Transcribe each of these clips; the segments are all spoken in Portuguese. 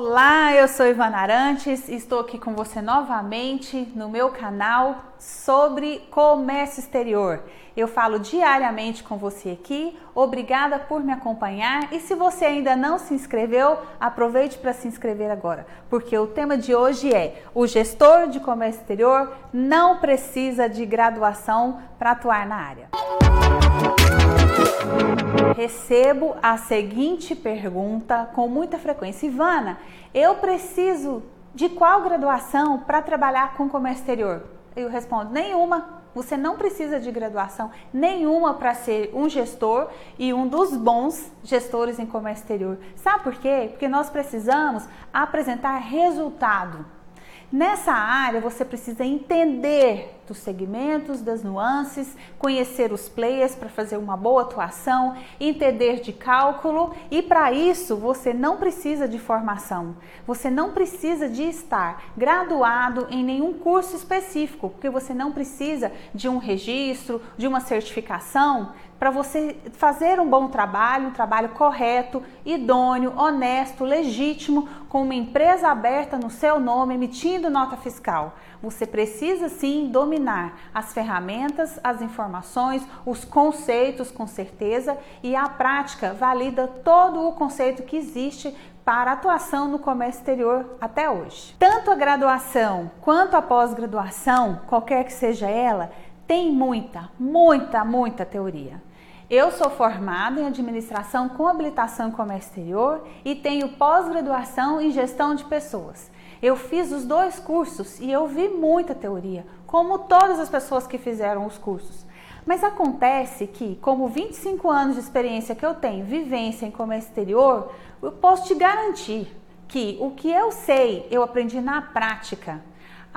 Olá, eu sou Ivana Arantes e estou aqui com você novamente no meu canal sobre comércio exterior. Eu falo diariamente com você aqui. Obrigada por me acompanhar e se você ainda não se inscreveu, aproveite para se inscrever agora, porque o tema de hoje é: o gestor de comércio exterior não precisa de graduação para atuar na área. Recebo a seguinte pergunta com muita frequência: Ivana, eu preciso de qual graduação para trabalhar com comércio exterior? Eu respondo: nenhuma. Você não precisa de graduação nenhuma para ser um gestor e um dos bons gestores em comércio exterior. Sabe por quê? Porque nós precisamos apresentar resultado. Nessa área você precisa entender dos segmentos, das nuances, conhecer os players para fazer uma boa atuação, entender de cálculo e para isso você não precisa de formação. Você não precisa de estar graduado em nenhum curso específico, porque você não precisa de um registro, de uma certificação para você fazer um bom trabalho, um trabalho correto, idôneo, honesto, legítimo, com uma empresa aberta no seu nome, emitindo nota fiscal. Você precisa sim dominar as ferramentas, as informações, os conceitos com certeza e a prática valida todo o conceito que existe para atuação no comércio exterior até hoje. Tanto a graduação quanto a pós-graduação, qualquer que seja ela, tem muita, muita, muita teoria. Eu sou formada em administração com habilitação em comércio exterior e tenho pós-graduação em gestão de pessoas. Eu fiz os dois cursos e eu vi muita teoria, como todas as pessoas que fizeram os cursos. Mas acontece que, como 25 anos de experiência que eu tenho, vivência em comércio exterior, eu posso te garantir que o que eu sei, eu aprendi na prática.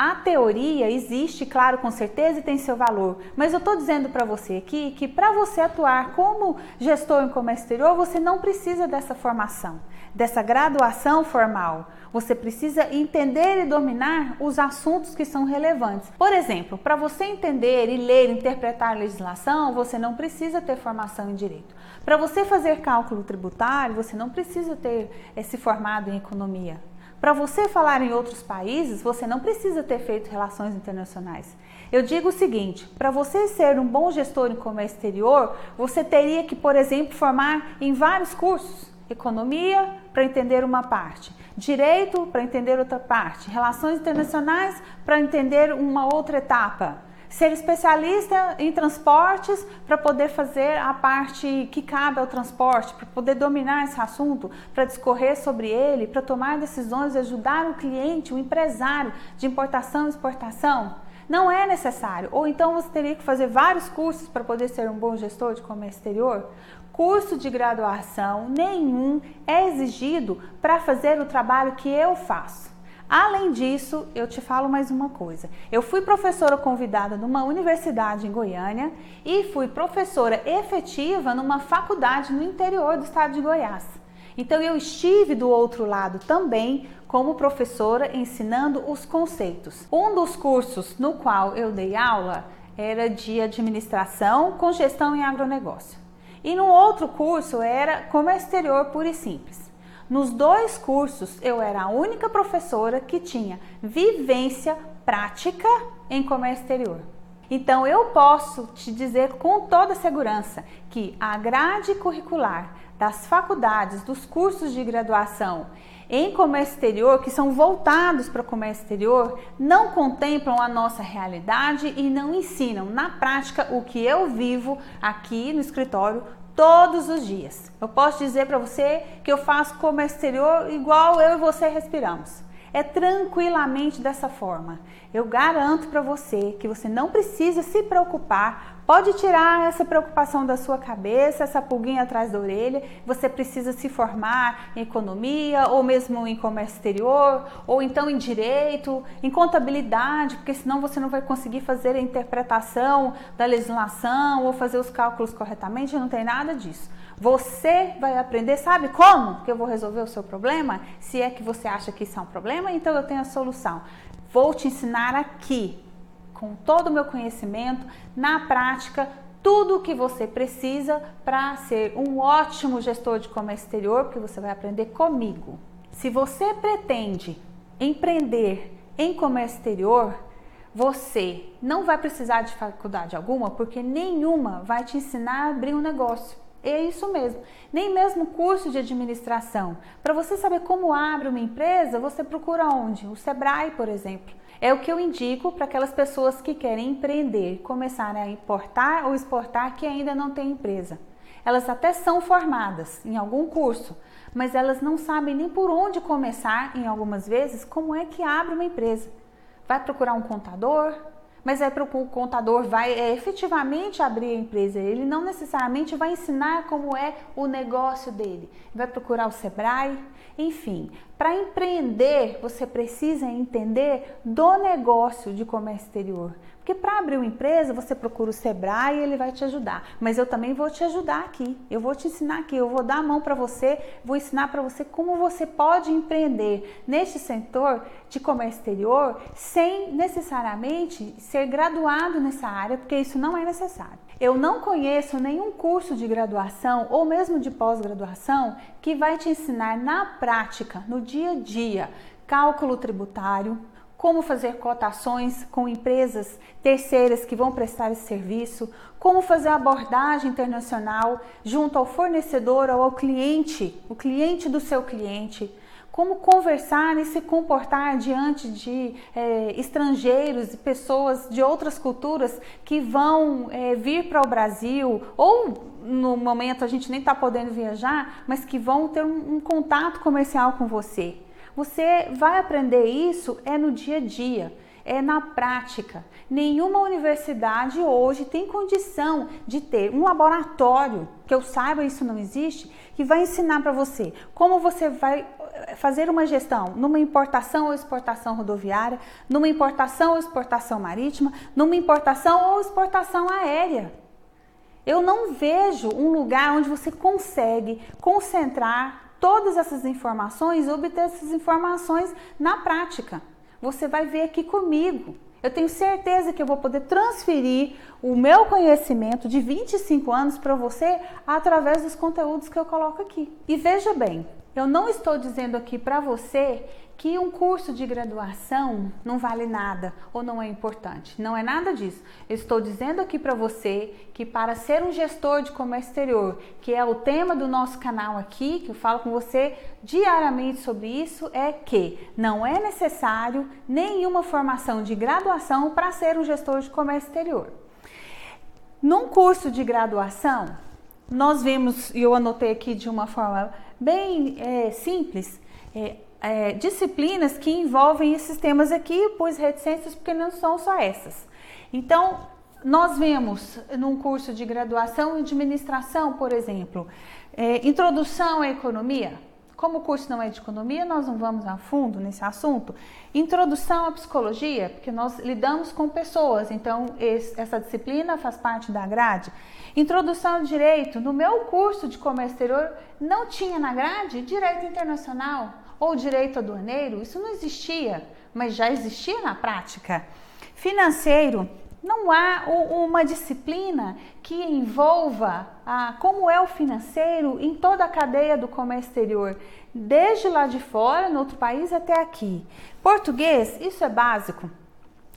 A teoria existe, claro, com certeza e tem seu valor, mas eu estou dizendo para você aqui que para você atuar como gestor em comércio exterior, você não precisa dessa formação, dessa graduação formal. Você precisa entender e dominar os assuntos que são relevantes. Por exemplo, para você entender e ler, interpretar a legislação, você não precisa ter formação em direito. Para você fazer cálculo tributário, você não precisa ter eh, se formado em economia. Para você falar em outros países, você não precisa ter feito relações internacionais. Eu digo o seguinte: para você ser um bom gestor em comércio exterior, você teria que, por exemplo, formar em vários cursos. Economia para entender uma parte, direito para entender outra parte, relações internacionais para entender uma outra etapa ser especialista em transportes para poder fazer a parte que cabe ao transporte, para poder dominar esse assunto, para discorrer sobre ele, para tomar decisões e ajudar o cliente, o empresário de importação e exportação. Não é necessário. Ou então você teria que fazer vários cursos para poder ser um bom gestor de comércio exterior. Curso de graduação nenhum é exigido para fazer o trabalho que eu faço. Além disso, eu te falo mais uma coisa. Eu fui professora convidada numa universidade em Goiânia e fui professora efetiva numa faculdade no interior do estado de Goiás. Então eu estive do outro lado também como professora ensinando os conceitos. Um dos cursos no qual eu dei aula era de administração com gestão em agronegócio. E no outro curso era comércio exterior puro e simples. Nos dois cursos, eu era a única professora que tinha vivência prática em comércio exterior. Então, eu posso te dizer com toda segurança que a grade curricular das faculdades, dos cursos de graduação em comércio exterior, que são voltados para o comércio exterior, não contemplam a nossa realidade e não ensinam na prática o que eu vivo aqui no escritório todos os dias. Eu posso dizer para você que eu faço comércio exterior igual eu e você respiramos. É tranquilamente dessa forma. Eu garanto para você que você não precisa se preocupar. Pode tirar essa preocupação da sua cabeça, essa pulguinha atrás da orelha. Você precisa se formar em economia, ou mesmo em comércio exterior, ou então em direito, em contabilidade, porque senão você não vai conseguir fazer a interpretação da legislação ou fazer os cálculos corretamente. Não tem nada disso. Você vai aprender, sabe como que eu vou resolver o seu problema? Se é que você acha que isso é um problema, então eu tenho a solução. Vou te ensinar aqui, com todo o meu conhecimento, na prática, tudo o que você precisa para ser um ótimo gestor de comércio exterior, porque você vai aprender comigo Se você pretende empreender em comércio exterior, você não vai precisar de faculdade alguma, porque nenhuma vai te ensinar a abrir um negócio. É isso mesmo. Nem mesmo curso de administração. Para você saber como abre uma empresa, você procura onde? O Sebrae, por exemplo. É o que eu indico para aquelas pessoas que querem empreender, começarem a importar ou exportar que ainda não têm empresa. Elas até são formadas em algum curso, mas elas não sabem nem por onde começar, em algumas vezes, como é que abre uma empresa. Vai procurar um contador, mas é para o contador vai é, efetivamente abrir a empresa. Ele não necessariamente vai ensinar como é o negócio dele. Vai procurar o Sebrae, enfim. Para empreender, você precisa entender do negócio de comércio exterior. Porque para abrir uma empresa, você procura o Sebrae e ele vai te ajudar. Mas eu também vou te ajudar aqui. Eu vou te ensinar aqui, eu vou dar a mão para você, vou ensinar para você como você pode empreender neste setor de comércio exterior sem necessariamente ser graduado nessa área, porque isso não é necessário. Eu não conheço nenhum curso de graduação ou mesmo de pós-graduação que vai te ensinar na prática, no dia a dia, cálculo tributário, como fazer cotações com empresas terceiras que vão prestar esse serviço, como fazer abordagem internacional junto ao fornecedor ou ao cliente, o cliente do seu cliente, como conversar e se comportar diante de é, estrangeiros e pessoas de outras culturas que vão é, vir para o Brasil ou no momento a gente nem está podendo viajar, mas que vão ter um, um contato comercial com você. Você vai aprender isso é no dia a dia, é na prática. Nenhuma universidade hoje tem condição de ter um laboratório, que eu saiba isso não existe, que vai ensinar para você como você vai eh, fazer uma gestão numa importação ou exportação rodoviária, numa importação ou exportação marítima, numa importação ou exportação aérea. Eu não vejo um lugar onde você consegue concentrar todas essas informações, obter essas informações na prática. Você vai ver aqui comigo. Eu tenho certeza que eu vou poder transferir o meu conhecimento de 25 anos para você através dos conteúdos que eu coloco aqui. E veja bem, eu não estou dizendo aqui para você que um curso de graduação não vale nada ou não é importante. Não é nada disso. Eu estou dizendo aqui para você que para ser um gestor de comércio exterior, que é o tema do nosso canal aqui, que eu falo com você diariamente sobre isso, é que não é necessário nenhuma formação de graduação para ser um gestor de comércio exterior. Num curso de graduação, nós vemos, e eu anotei aqui de uma forma bem é, simples, é, é, disciplinas que envolvem esses temas aqui, pus reticências porque não são só essas. Então, nós vemos num curso de graduação em administração, por exemplo, é, introdução à economia. Como o curso não é de economia, nós não vamos a fundo nesse assunto. Introdução à psicologia, porque nós lidamos com pessoas, então esse, essa disciplina faz parte da grade. Introdução ao direito, no meu curso de comércio exterior não tinha na grade direito internacional ou direito aduaneiro, isso não existia, mas já existia na prática. Financeiro, não há uma disciplina que envolva a, como é o financeiro em toda a cadeia do comércio exterior, desde lá de fora, no outro país, até aqui. Português, isso é básico,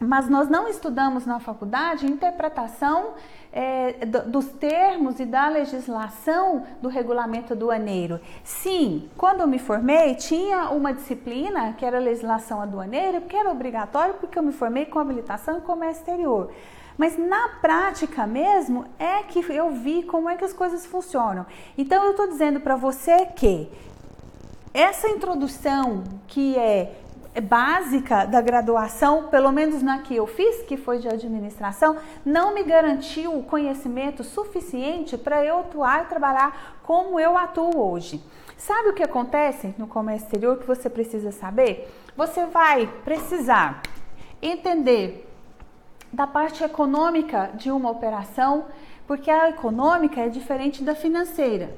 mas nós não estudamos na faculdade interpretação é, dos termos e da legislação do regulamento aduaneiro. Sim, quando eu me formei, tinha uma disciplina que era legislação aduaneira, que era obrigatório porque eu me formei com habilitação em comércio exterior. Mas na prática mesmo é que eu vi como é que as coisas funcionam. Então eu estou dizendo para você que essa introdução que é básica da graduação, pelo menos na que eu fiz, que foi de administração, não me garantiu o conhecimento suficiente para eu atuar e trabalhar como eu atuo hoje. Sabe o que acontece no comércio exterior que você precisa saber? Você vai precisar entender da parte econômica de uma operação, porque a econômica é diferente da financeira.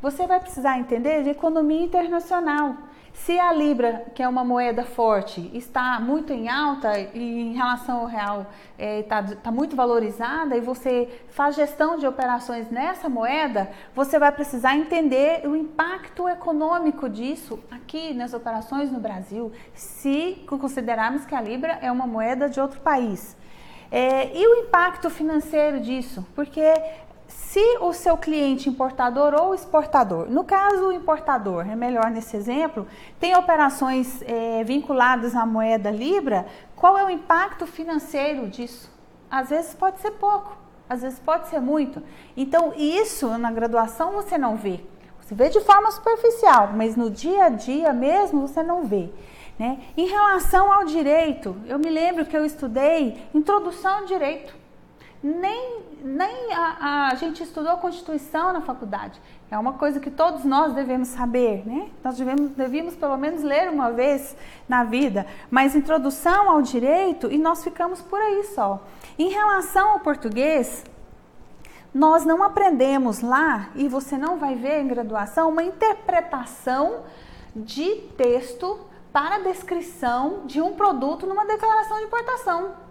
Você vai precisar entender de economia internacional Se a Libra, que é uma moeda forte, está muito em alta e em relação ao real está é, tá, tá muito valorizada e você faz gestão de operações nessa moeda, você vai precisar entender o impacto econômico disso aqui nas operações no Brasil, se considerarmos que a Libra é uma moeda de outro país. É, e o impacto financeiro disso? Porque se o seu cliente importador ou exportador, no caso o importador, é melhor nesse exemplo, tem operações é, vinculadas à moeda Libra, qual é o impacto financeiro disso? Às vezes pode ser pouco, às vezes pode ser muito. Então, isso na graduação você não vê. Você vê de forma superficial, mas no dia a dia mesmo você não vê. Né? Em relação ao direito, eu me lembro que eu estudei introdução ao direito nem, nem a, a, gente estudou a Constituição na faculdade. É uma coisa que todos nós devemos saber, né? Nós devemos, devíamos pelo menos ler uma vez na vida, mas introdução ao direito e nós ficamos por aí só. Em relação ao português, nós não aprendemos lá, e você não vai ver em graduação, uma interpretação de texto para descrição de um produto numa declaração de importação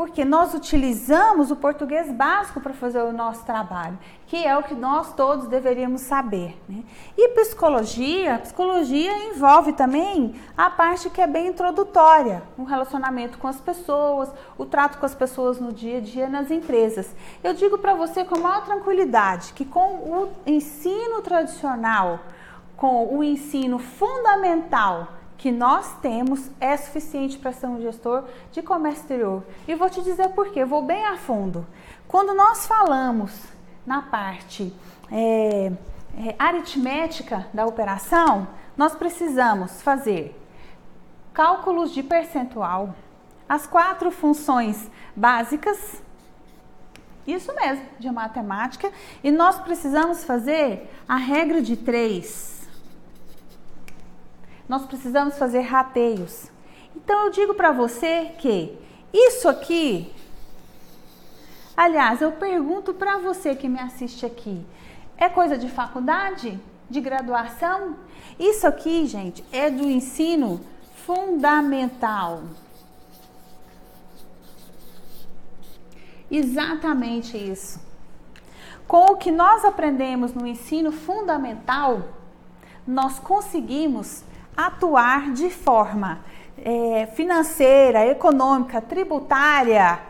porque nós utilizamos o português básico para fazer o nosso trabalho, que é o que nós todos deveríamos saber. Né? E psicologia, psicologia envolve também a parte que é bem introdutória, o relacionamento com as pessoas, o trato com as pessoas no dia a dia nas empresas. Eu digo para você com a maior tranquilidade que com o ensino tradicional, com o ensino fundamental que nós temos é suficiente para ser um gestor de comércio exterior. E vou te dizer por quê, vou bem a fundo. Quando nós falamos na parte é, é, aritmética da operação, nós precisamos fazer cálculos de percentual, as quatro funções básicas, isso mesmo, de matemática, e nós precisamos fazer a regra de três nós precisamos fazer rateios. Então eu digo para você que isso aqui, aliás, eu pergunto para você que me assiste aqui, é coisa de faculdade, de graduação? Isso aqui, gente, é do ensino fundamental. Exatamente isso. Com o que nós aprendemos no ensino fundamental, nós conseguimos atuar de forma é, financeira, econômica, tributária,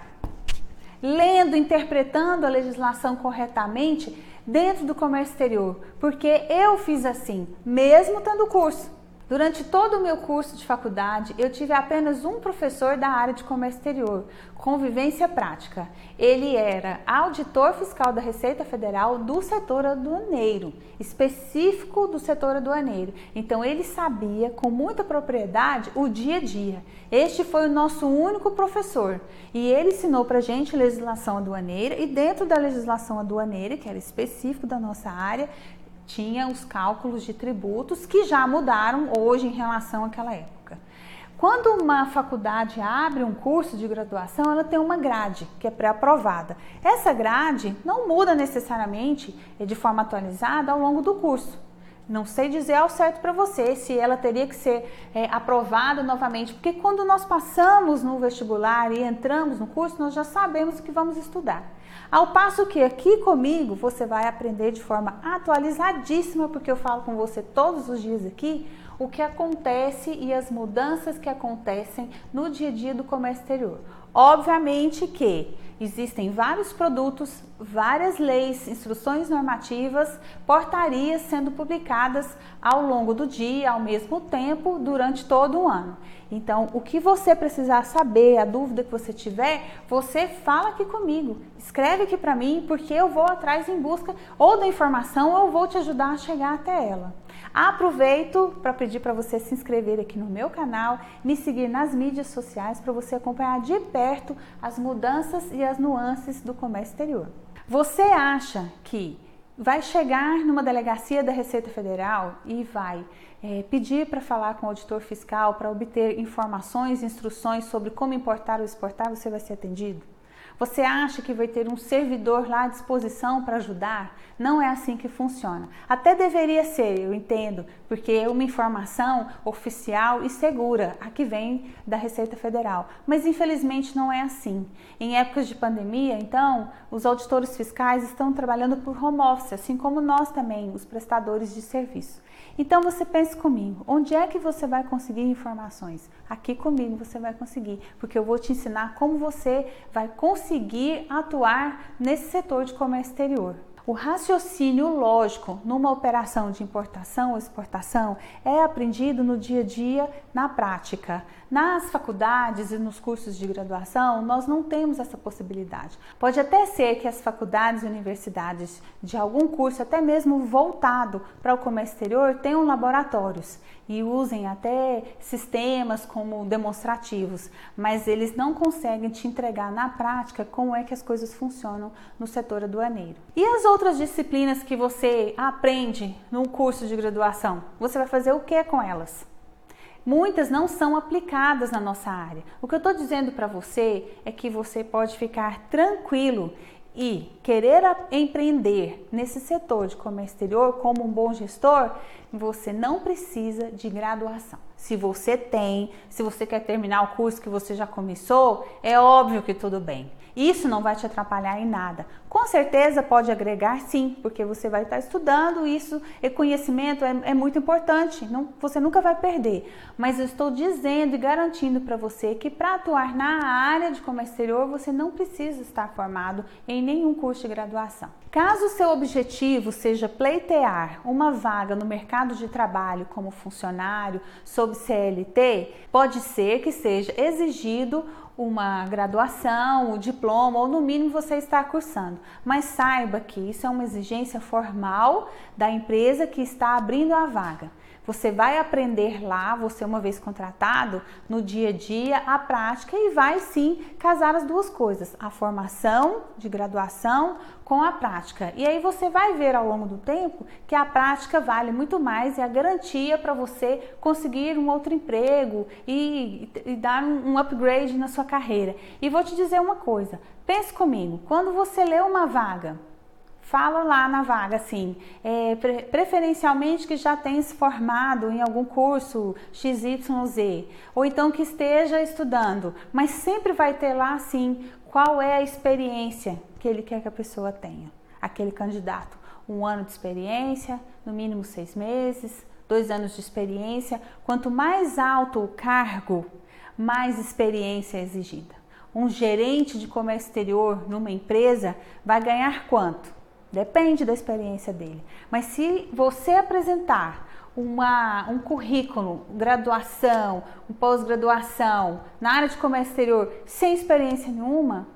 lendo, interpretando a legislação corretamente dentro do comércio exterior, porque eu fiz assim, mesmo tendo curso. Durante todo o meu curso de faculdade, eu tive apenas um professor da área de comércio exterior, convivência prática. Ele era auditor fiscal da Receita Federal do setor aduaneiro, específico do setor aduaneiro. Então ele sabia com muita propriedade o dia a dia. Este foi o nosso único professor e ele ensinou para gente legislação aduaneira e dentro da legislação aduaneira, que era específico da nossa área, tinha os cálculos de tributos que já mudaram hoje em relação àquela época. Quando uma faculdade abre um curso de graduação, ela tem uma grade que é pré-aprovada. Essa grade não muda necessariamente de forma atualizada ao longo do curso. Não sei dizer ao certo para você se ela teria que ser é, aprovada novamente, porque quando nós passamos no vestibular e entramos no curso, nós já sabemos o que vamos estudar. Ao passo que aqui comigo você vai aprender de forma atualizadíssima, porque eu falo com você todos os dias aqui, o que acontece e as mudanças que acontecem no dia a dia do comércio exterior. Obviamente que existem vários produtos, várias leis, instruções normativas, portarias sendo publicadas ao longo do dia, ao mesmo tempo, durante todo o ano. Então, o que você precisar saber, a dúvida que você tiver, você fala aqui comigo, escreve aqui para mim, porque eu vou atrás em busca ou da informação ou vou te ajudar a chegar até ela. Aproveito para pedir para você se inscrever aqui no meu canal, me seguir nas mídias sociais para você acompanhar de perto as mudanças e as nuances do comércio exterior. Você acha que vai chegar numa delegacia da Receita Federal e vai é, pedir para falar com o auditor fiscal para obter informações, instruções sobre como importar ou exportar, você vai ser atendido? Você acha que vai ter um servidor lá à disposição para ajudar? Não é assim que funciona. Até deveria ser, eu entendo, porque é uma informação oficial e segura, a que vem da Receita Federal. Mas infelizmente não é assim. Em épocas de pandemia, então, os auditores fiscais estão trabalhando por home office, assim como nós também, os prestadores de serviço. Então você pense comigo, onde é que você vai conseguir informações? Aqui comigo você vai conseguir, porque eu vou te ensinar como você vai conseguir atuar nesse setor de comércio exterior. O raciocínio lógico numa operação de importação ou exportação é aprendido no dia a dia, na prática. Nas faculdades e nos cursos de graduação, nós não temos essa possibilidade. Pode até ser que as faculdades e universidades de algum curso, até mesmo voltado para o comércio exterior, tenham laboratórios e usem até sistemas como demonstrativos, mas eles não conseguem te entregar na prática como é que as coisas funcionam no setor aduaneiro. E as outras disciplinas que você aprende no curso de graduação, você vai fazer o que com elas? Muitas não são aplicadas na nossa área. O que eu estou dizendo para você é que você pode ficar tranquilo e querer empreender nesse setor de comércio exterior como um bom gestor, você não precisa de graduação. Se você tem, se você quer terminar o curso que você já começou, é óbvio que tudo bem. Isso não vai te atrapalhar em nada. Com certeza pode agregar sim, porque você vai estar estudando isso e conhecimento é, é muito importante, não, você nunca vai perder. Mas eu estou dizendo e garantindo para você que para atuar na área de comércio exterior você não precisa estar formado em nenhum curso de graduação. Caso o seu objetivo seja pleitear uma vaga no mercado de trabalho como funcionário sob CLT, pode ser que seja exigido uma graduação, o um diploma ou no mínimo você está cursando. Mas saiba que isso é uma exigência formal da empresa que está abrindo a vaga. Você vai aprender lá, você uma vez contratado, no dia a dia, a prática e vai sim casar as duas coisas, a formação de graduação com a prática. E aí você vai ver ao longo do tempo que a prática vale muito mais e a garantia para você conseguir um outro emprego e, e dar um upgrade na sua carreira. E vou te dizer uma coisa, pense comigo, quando você lê uma vaga, fala lá na vaga assim, é, preferencialmente que já tenha se formado em algum curso XYZ, ou então que esteja estudando, mas sempre vai ter lá assim qual é a experiência que ele quer que a pessoa tenha, aquele candidato. Um ano de experiência, no mínimo seis meses, dois anos de experiência. Quanto mais alto o cargo, mais experiência é exigida. Um gerente de comércio exterior numa empresa vai ganhar quanto? Depende da experiência dele. Mas se você apresentar uma, um currículo, graduação, um pós-graduação na área de comércio exterior sem experiência nenhuma,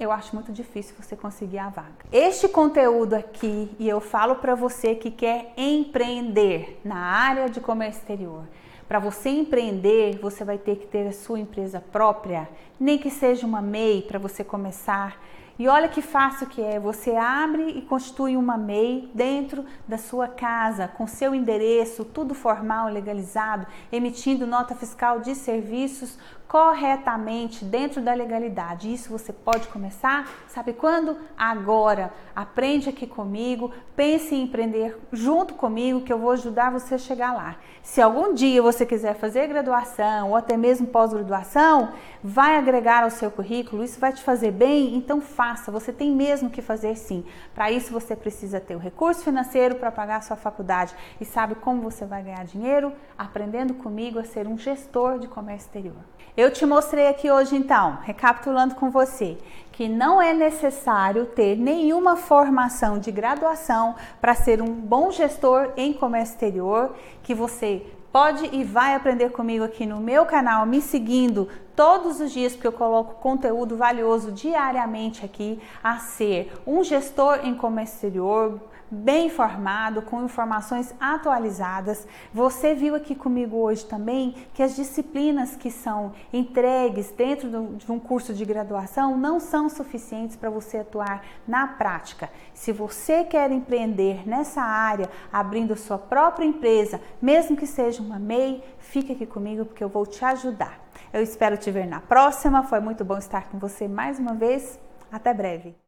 eu acho muito difícil você conseguir a vaga. Este conteúdo aqui, e eu falo para você que quer empreender na área de comércio exterior. Para você empreender, você vai ter que ter a sua empresa própria, nem que seja uma MEI para você começar e olha que fácil que é, você abre e constitui uma MEI dentro da sua casa, com seu endereço, tudo formal, legalizado, emitindo nota fiscal de serviços corretamente dentro da legalidade. Isso você pode começar, sabe quando? Agora. Aprende aqui comigo, pense em empreender junto comigo que eu vou ajudar você a chegar lá. Se algum dia você quiser fazer graduação ou até mesmo pós-graduação, vai agregar ao seu currículo, isso vai te fazer bem, então faça, você tem mesmo que fazer sim. Para isso você precisa ter o recurso financeiro para pagar a sua faculdade. E sabe como você vai ganhar dinheiro? Aprendendo comigo a ser um gestor de comércio exterior. Eu te mostrei aqui hoje então, recapitulando com você, que não é necessário ter nenhuma formação de graduação para ser um bom gestor em comércio exterior, que você pode e vai aprender comigo aqui no meu canal, me seguindo todos os dias, porque eu coloco conteúdo valioso diariamente aqui, a ser um gestor em comércio exterior bem informado, com informações atualizadas. Você viu aqui comigo hoje também que as disciplinas que são entregues dentro de um curso de graduação não são suficientes para você atuar na prática. Se você quer empreender nessa área, abrindo sua própria empresa, mesmo que seja uma MEI, fique aqui comigo porque eu vou te ajudar. Eu espero te ver na próxima. Foi muito bom estar com você mais uma vez. Até breve!